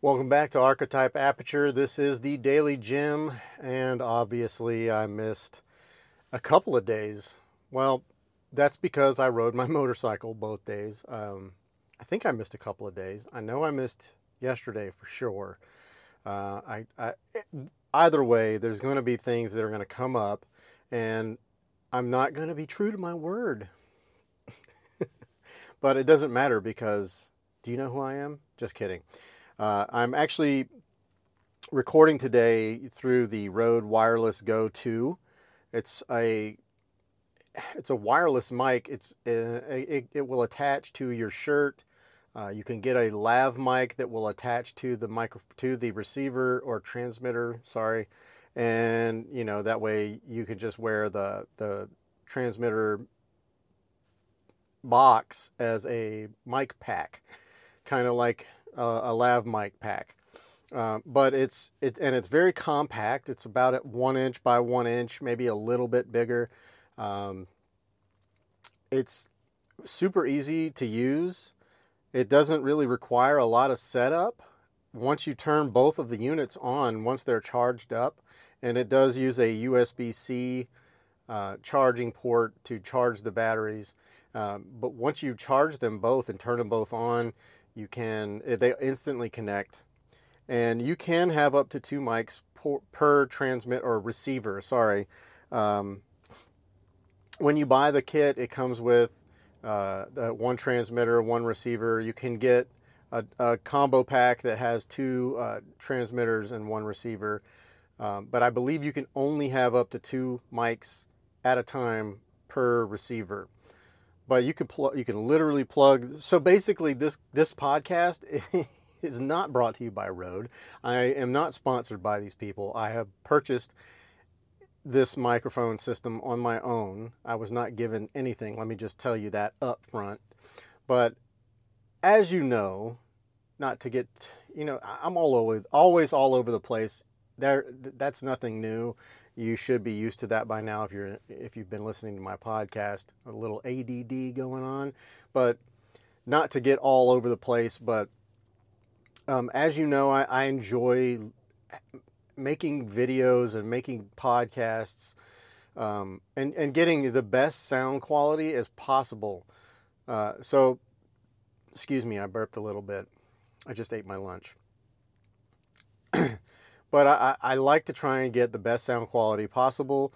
Welcome back to Archetype Aperture. This is the Daily Jim, and obviously, I missed a couple of days. Well, that's because I rode my motorcycle both days. Um, I think I missed a couple of days. I know I missed yesterday for sure. Uh, I, I, either way, there's going to be things that are going to come up, and I'm not going to be true to my word. but it doesn't matter because do you know who I am? Just kidding. Uh, I'm actually recording today through the Rode Wireless Go 2. It's a it's a wireless mic. It's it, it will attach to your shirt. Uh, you can get a lav mic that will attach to the micro to the receiver or transmitter. Sorry, and you know that way you can just wear the the transmitter box as a mic pack, kind of like a, lav mic pack. Uh, but it's it and it's very compact. It's about at one inch by one inch, maybe a little bit bigger. Um, it's super easy to use. It doesn't really require a lot of setup. Once you turn both of the units on, once they're charged up, and it does use a USB-C uh, charging port to charge the batteries. Um, but once you charge them both and turn them both on, you can eh, they instantly connect, and you can have up to two mics per, per transmit or receiver. Sorry. Um, when you buy the kit, it comes with uh, one transmitter, one receiver. You can get a, a combo pack that has two uh, transmitters and one receiver. Um, but I believe you can only have up to two mics at a time per receiver. But you can plug, you can literally plug. So basically, this this podcast is not brought to you by Rode. I am not sponsored by these people. I have purchased this microphone system on my own. I was not given anything. Let me just tell you that up front. But as you know, not to get, you know, I'm all over, always all over the place. There, that's nothing new. You should be used to that by now if you're if you've been listening to my podcast. A little ADD going on, but not to get all over the place. But um, as you know, I, I enjoy making videos and making podcasts um, and, and getting the best sound quality as possible. Uh, so, excuse me, I burped a little bit. I just ate my lunch. But I, I like to try and get the best sound quality possible,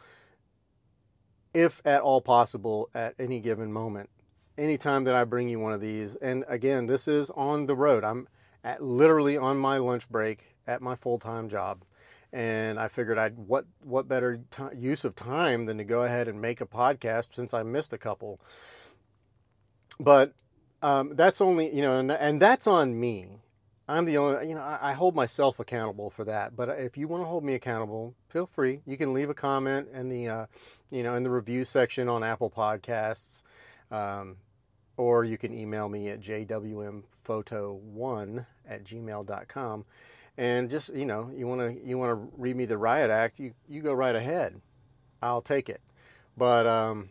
if at all possible, at any given moment. Anytime that I bring you one of these, and again, this is on the road. I'm at, literally on my lunch break at my full time job and I figured I'd what what better t- use of time than to go ahead and make a podcast since I missed a couple. But um, that's only you know, and, and that's on me. I'm the only you know I, hold myself accountable for that. But if you want to hold me accountable, feel free. You can leave a comment in the uh, you know in the review section on Apple Podcasts. Um, or you can email me at jwmphoto1 at gmail.com and just you know you want to you want to read me the riot act you you go right ahead i'll take it but um,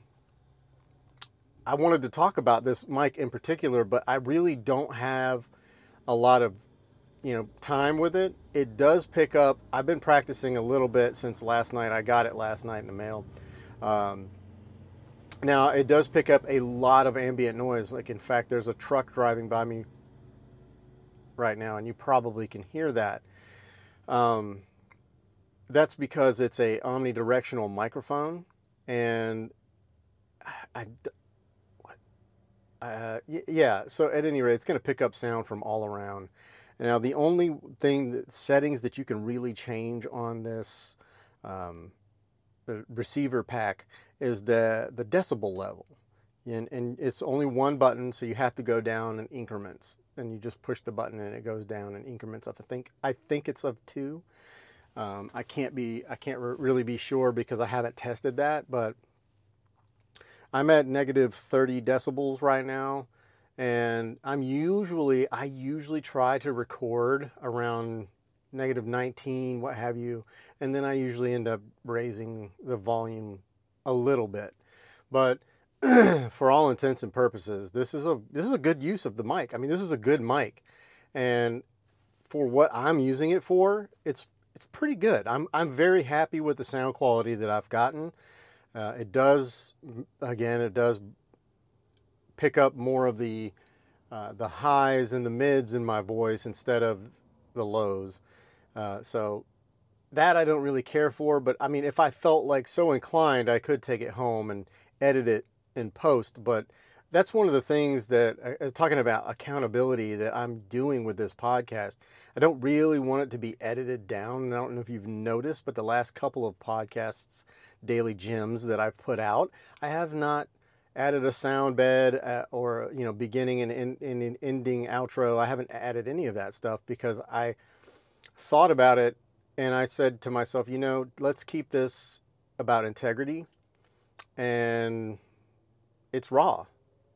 i wanted to talk about this mic in particular but i really don't have a lot of you know time with it. It does pick up. I've been practicing a little bit since last night. I got it last night in the mail. Um, now it does pick up a lot of ambient noise. Like in fact there's a truck driving by me right now, and you probably can hear that. Um, that's because it's a omnidirectional microphone, and I, uh, yeah. So at any rate, it's going to pick up sound from all around. Now, the only thing that, settings that you can really change on this um, the receiver pack is the the decibel level, and, and it's only one button, so you have to go down in increments and you just push the button and it goes down in increments I think I think it's of two. Um, I can't be I can't re- really be sure because I haven't tested that, but I'm at negative 30 decibels right now, and I'm usually I usually try to record around negative 19, what have you, and then I usually end up raising the volume a little bit, but for all intents and purposes, this is a this is a good use of the mic. I mean, this is a good mic, and for what I'm using it for, it's it's pretty good. I'm I'm very happy with the sound quality that I've gotten. Uh, it does again, it does pick up more of the uh, the highs and the mids in my voice instead of the lows. Uh, so that I don't really care for. But I mean, if I felt like so inclined, I could take it home and edit it in post. But that's one of the things that uh, uh, talking about accountability that I'm doing with this podcast. I don't really want it to be edited down. I don't know if you've noticed, but the last couple of podcasts, daily gems that I've put out, I have not added a sound bed uh, or you know beginning and, and, and ending outro. I haven't added any of that stuff because I thought about it and I said to myself, you know, let's keep this about integrity and it's raw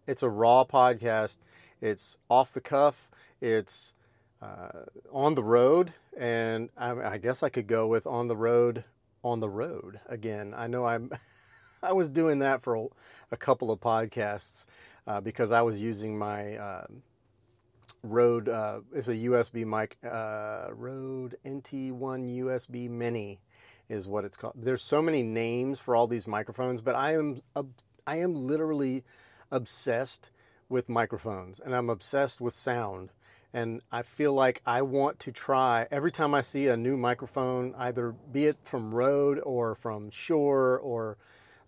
it's a raw podcast. It's off the cuff. It's uh, on the road, and I, I, guess I could go with on the road, on the road again. I know I'm. I was doing that for a, a couple of podcasts uh, because I was using my uh, Rode. Uh, it's a USB mic. Uh, Rode NT1 USB Mini is what it's called. There's so many names for all these microphones, but I am I am literally obsessed with microphones and I'm obsessed with sound. And I feel like I want to try every time I see a new microphone, either be it from Rode or from Shure or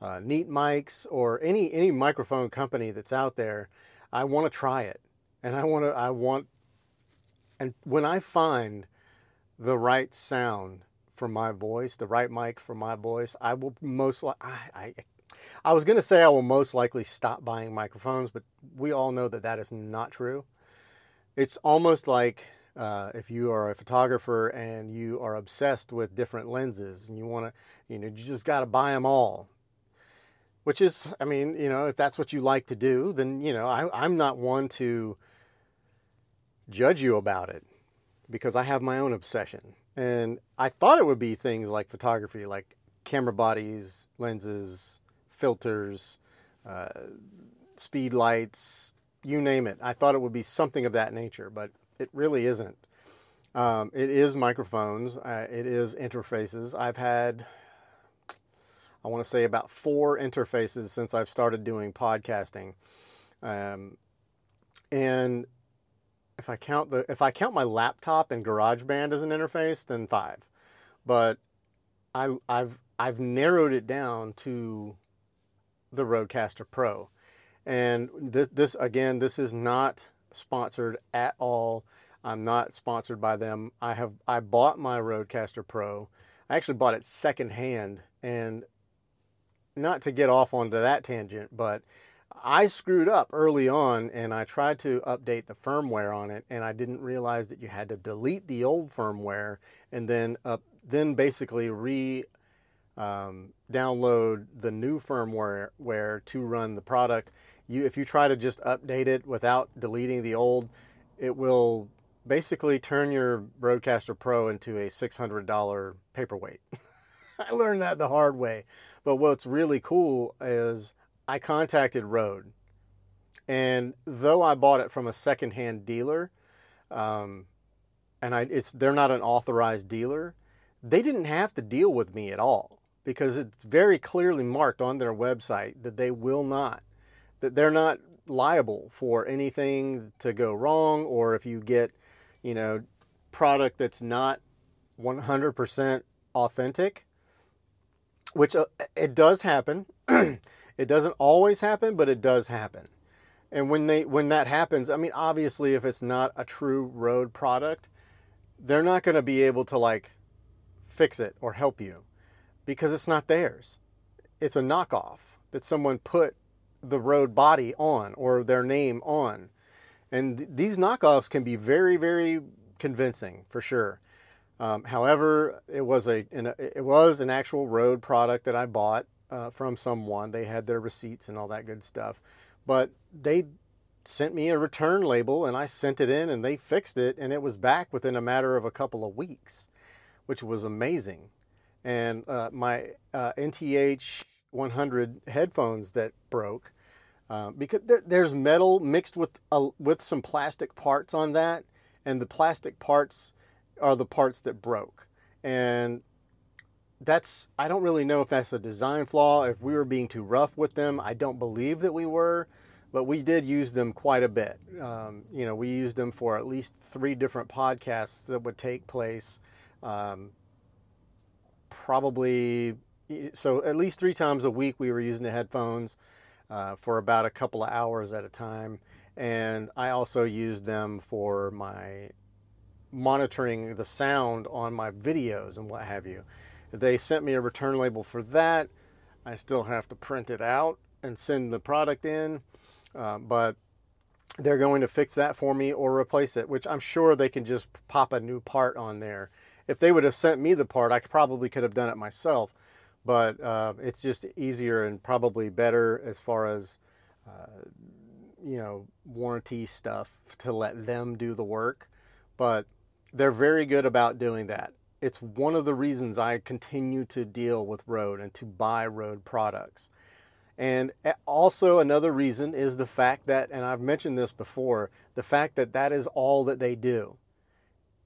uh, Neat Mics or any any microphone company that's out there. I want to try it, and I want to. I want, and when I find the right sound for my voice, the right mic for my voice, I will most like. I, I I was going to say I will most likely stop buying microphones, but we all know that that is not true. It's almost like uh, if you are a photographer and you are obsessed with different lenses and you want to, you know, you just got to buy them all. Which is, I mean, you know, if that's what you like to do, then, you know, I, I'm not one to judge you about it because I have my own obsession. And I thought it would be things like photography, like camera bodies, lenses, filters, uh, speed lights, you name it. I thought it would be something of that nature, but it really isn't. Um, it is microphones, uh, it is interfaces. I've had, I want to say, about four interfaces since I've started doing podcasting. Um, and if I count the if I count my laptop and GarageBand as an interface, then five. But I, I've I've narrowed it down to the Rodecaster Pro. And this, this, again, this is not sponsored at all. I'm not sponsored by them. I have I bought my Rodecaster Pro. I actually bought it secondhand, and not to get off onto that tangent, but I screwed up early on, and I tried to update the firmware on it, and I didn't realize that you had to delete the old firmware and then up, then basically re um, download the new firmware where to run the product. You, if you try to just update it without deleting the old, it will basically turn your Rodecaster Pro into a $600 paperweight. I learned that the hard way. But what's really cool is I contacted Rode. And though I bought it from a secondhand dealer, um, and I, it's they're not an authorized dealer, they didn't have to deal with me at all because it's very clearly marked on their website that they will not, that they're not liable for anything to go wrong or if you get, you know, product that's not 100% authentic, which uh, it does happen. it doesn't always happen, but it does happen. And when they when that happens, I mean obviously if it's not a true Rode product, they're not going to be able to like fix it or help you because it's not theirs. It's a knockoff that someone put the Rode body on or their name on. And th- these knockoffs can be very, very convincing for sure. Um, however, it was a an, it was an actual Rode product that I bought uh, from someone. They had their receipts and all that good stuff, but they sent me a return label and I sent it in and they fixed it and it was back within a matter of a couple of weeks, which was amazing and uh, my uh, NTH 100 headphones that broke uh, because th- there's metal mixed with with some plastic parts on that, and the plastic parts are the parts that broke. And that's, I don't really know if that's a design flaw, if we were being too rough with them. I don't believe that we were, but we did use them quite a bit. Um, you know, we used them for at least three different podcasts that would take place. Um, probably, so at least three times a week we were using the headphones uh, for about a couple of hours at a time. And I also used them for my monitoring the sound on my videos and what have you. They sent me a return label for that. I still have to print it out and send the product in, uh, but they're going to fix that for me or replace it, which I'm sure they can just pop a new part on there. If they would have sent me the part, I probably could have done it myself, but uh, it's just easier and probably better as far as uh, you know warranty stuff to let them do the work. But they're very good about doing that. It's one of the reasons I continue to deal with Rode and to buy Rode products. And also, another reason is the fact that, and I've mentioned this before, the fact that that is all that they do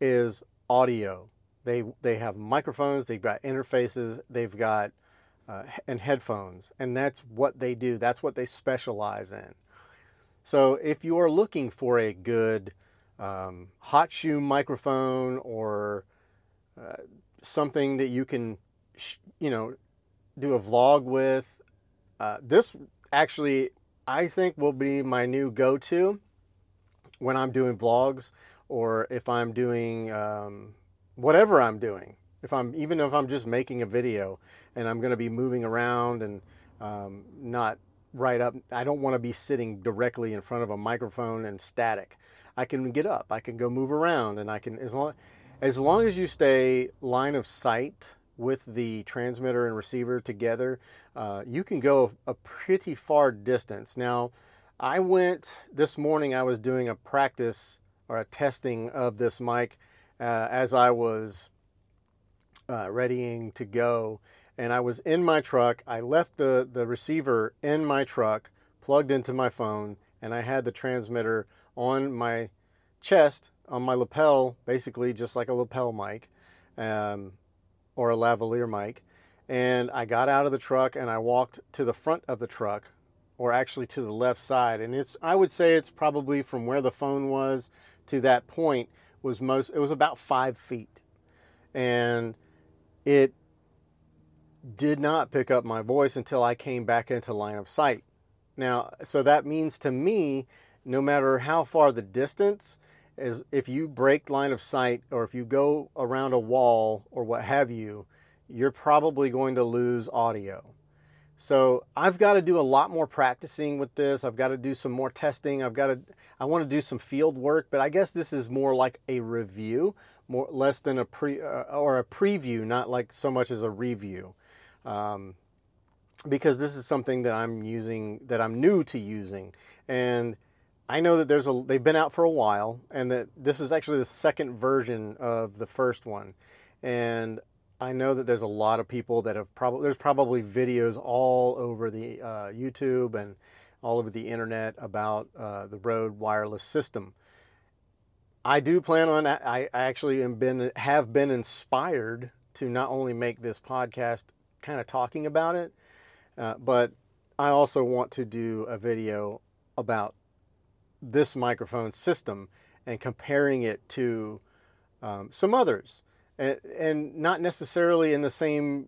is audio. They, they have microphones, they've got interfaces, they've got uh, and headphones, and that's what they do. That's what they specialize in. So if you are looking for a good um, hot shoe microphone or uh, something that you can, sh- you know, do a vlog with. Uh, this actually, I think, will be my new go-to when I'm doing vlogs or if I'm doing um, whatever I'm doing. If I'm even if I'm just making a video and I'm going to be moving around and um, not right up. I don't want to be sitting directly in front of a microphone and static. I can get up, I can go move around, and I can as long as long as you stay line of sight with the transmitter and receiver together, uh, you can go a pretty far distance. Now, I went this morning. I was doing a practice or a testing of this mic uh, as I was uh, readying to go, and I was in my truck. I left the the receiver in my truck, plugged into my phone, and I had the transmitter on my chest, on my lapel, basically just like a lapel mic um, or a lavalier mic. And I got out of the truck and I walked to the front of the truck, or actually to the left side. And it's, I would say it's probably from where the phone was to that point was most, it was about five feet. And it did not pick up my voice until I came back into line of sight. Now, so that means to me no matter how far the distance, is if you break line of sight or if you go around a wall or what have you, you're probably going to lose audio. So I've got to do a lot more practicing with this. I've got to do some more testing. I've got to I want to do some field work, but I guess this is more like a review, more less than a pre uh, or a preview, not like so much as a review. Um, because this is something that I'm using that I'm new to using and I know that there's a they've been out for a while, and that this is actually the second version of the first one, and I know that there's a lot of people that have probably there's probably videos all over the uh, YouTube and all over the internet about uh, the Rode wireless system. I do plan on. I, actually been have been inspired to not only make this podcast kind of talking about it, uh, but I also want to do a video about this microphone system and comparing it to um, some others, and, and not necessarily in the same,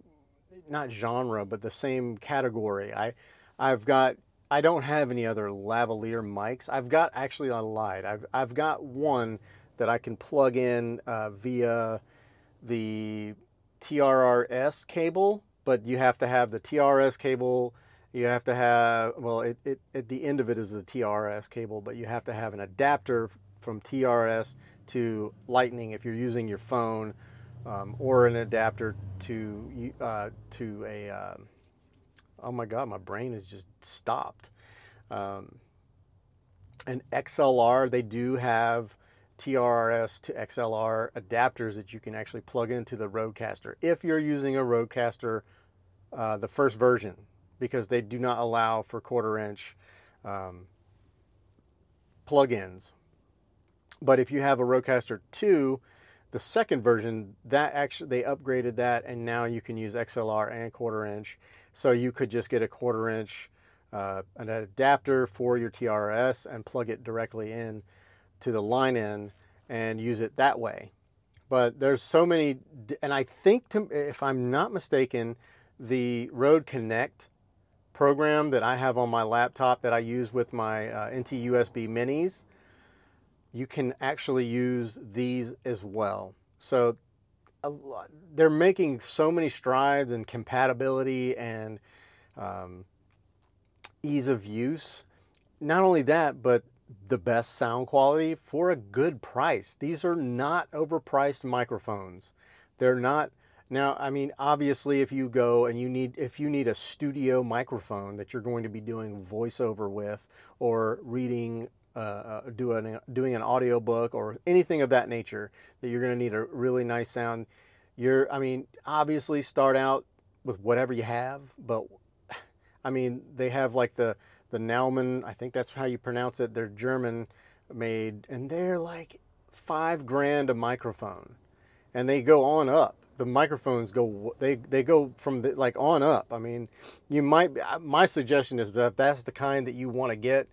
not genre, but the same category. I, I've got, I don't have any other lavalier mics. I've got actually I lied. I've I've got one that I can plug in uh, via the TRRS cable, but you have to have the TRS cable you have to have well it, it, at the end of it is the TRS cable but you have to have an adapter from TRS to lightning if you're using your phone um, or an adapter to uh, to a uh, oh my god my brain is just stopped um, an XLR they do have TRS to XLR adapters that you can actually plug into the Rodecaster if you're using a Rodecaster uh, the first version because they do not allow for quarter inch um, plugins. But if you have a Rodecaster 2, the second version that actually they upgraded that and now you can use XLR and quarter inch. So you could just get a quarter inch uh, an adapter for your TRS and plug it directly in to the line in and use it that way. But there's so many, and I think to, if I'm not mistaken, the Rode Connect program that I have on my laptop that I use with my uh, NT USB minis you can actually use these as well. So lot, they're making so many strides in compatibility and um, ease of use. Not only that, but the best sound quality for a good price. These are not overpriced microphones. They're not now, I mean, obviously if you go and you need if you need a studio microphone that you're going to be doing voiceover with or reading uh, uh, doing doing an audio book or anything of that nature that you're going to need a really nice sound. You're, I mean, obviously start out with whatever you have, but I mean, they have like the the Naumann, I think that's how you pronounce it. They're German made, and they're like five grand a microphone, and they go on up. The microphones go they they go from the, like on up. I mean, you might. My suggestion is that that's the kind that you want to get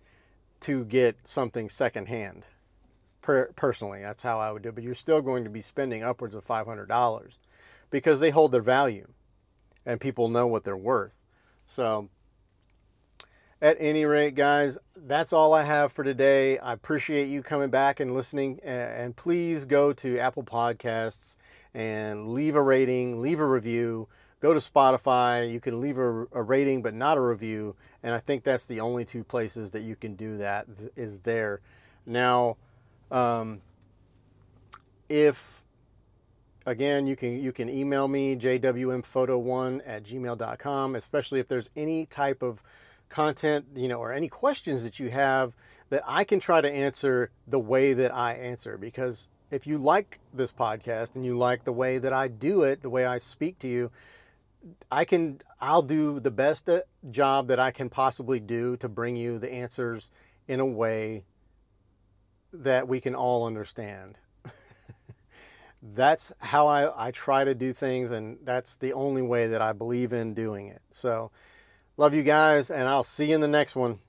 to get something secondhand. Per, personally, that's how I would do it. But you're still going to be spending upwards of $500 because they hold their value and people know what they're worth. So, at any rate, guys, that's all I have for today. I appreciate you coming back and listening. And please go to Apple Podcasts and leave a rating, leave a review go to Spotify. You can leave a, a, rating, but not a review. And I think that's the only two places that you can do that is there. Now, um, if again, you can you can email me jwmphoto1 at gmail.com, especially if there's any type of content, you know, or any questions that you have that I can try to answer the way that I answer because if you like this podcast and you like the way that I do it, the way I speak to you, I can I'll do the best job that I can possibly do to bring you the answers in a way that we can all understand. that's how I, I try to do things and that's the only way that I believe in doing it. So love you guys and I'll see you in the next one.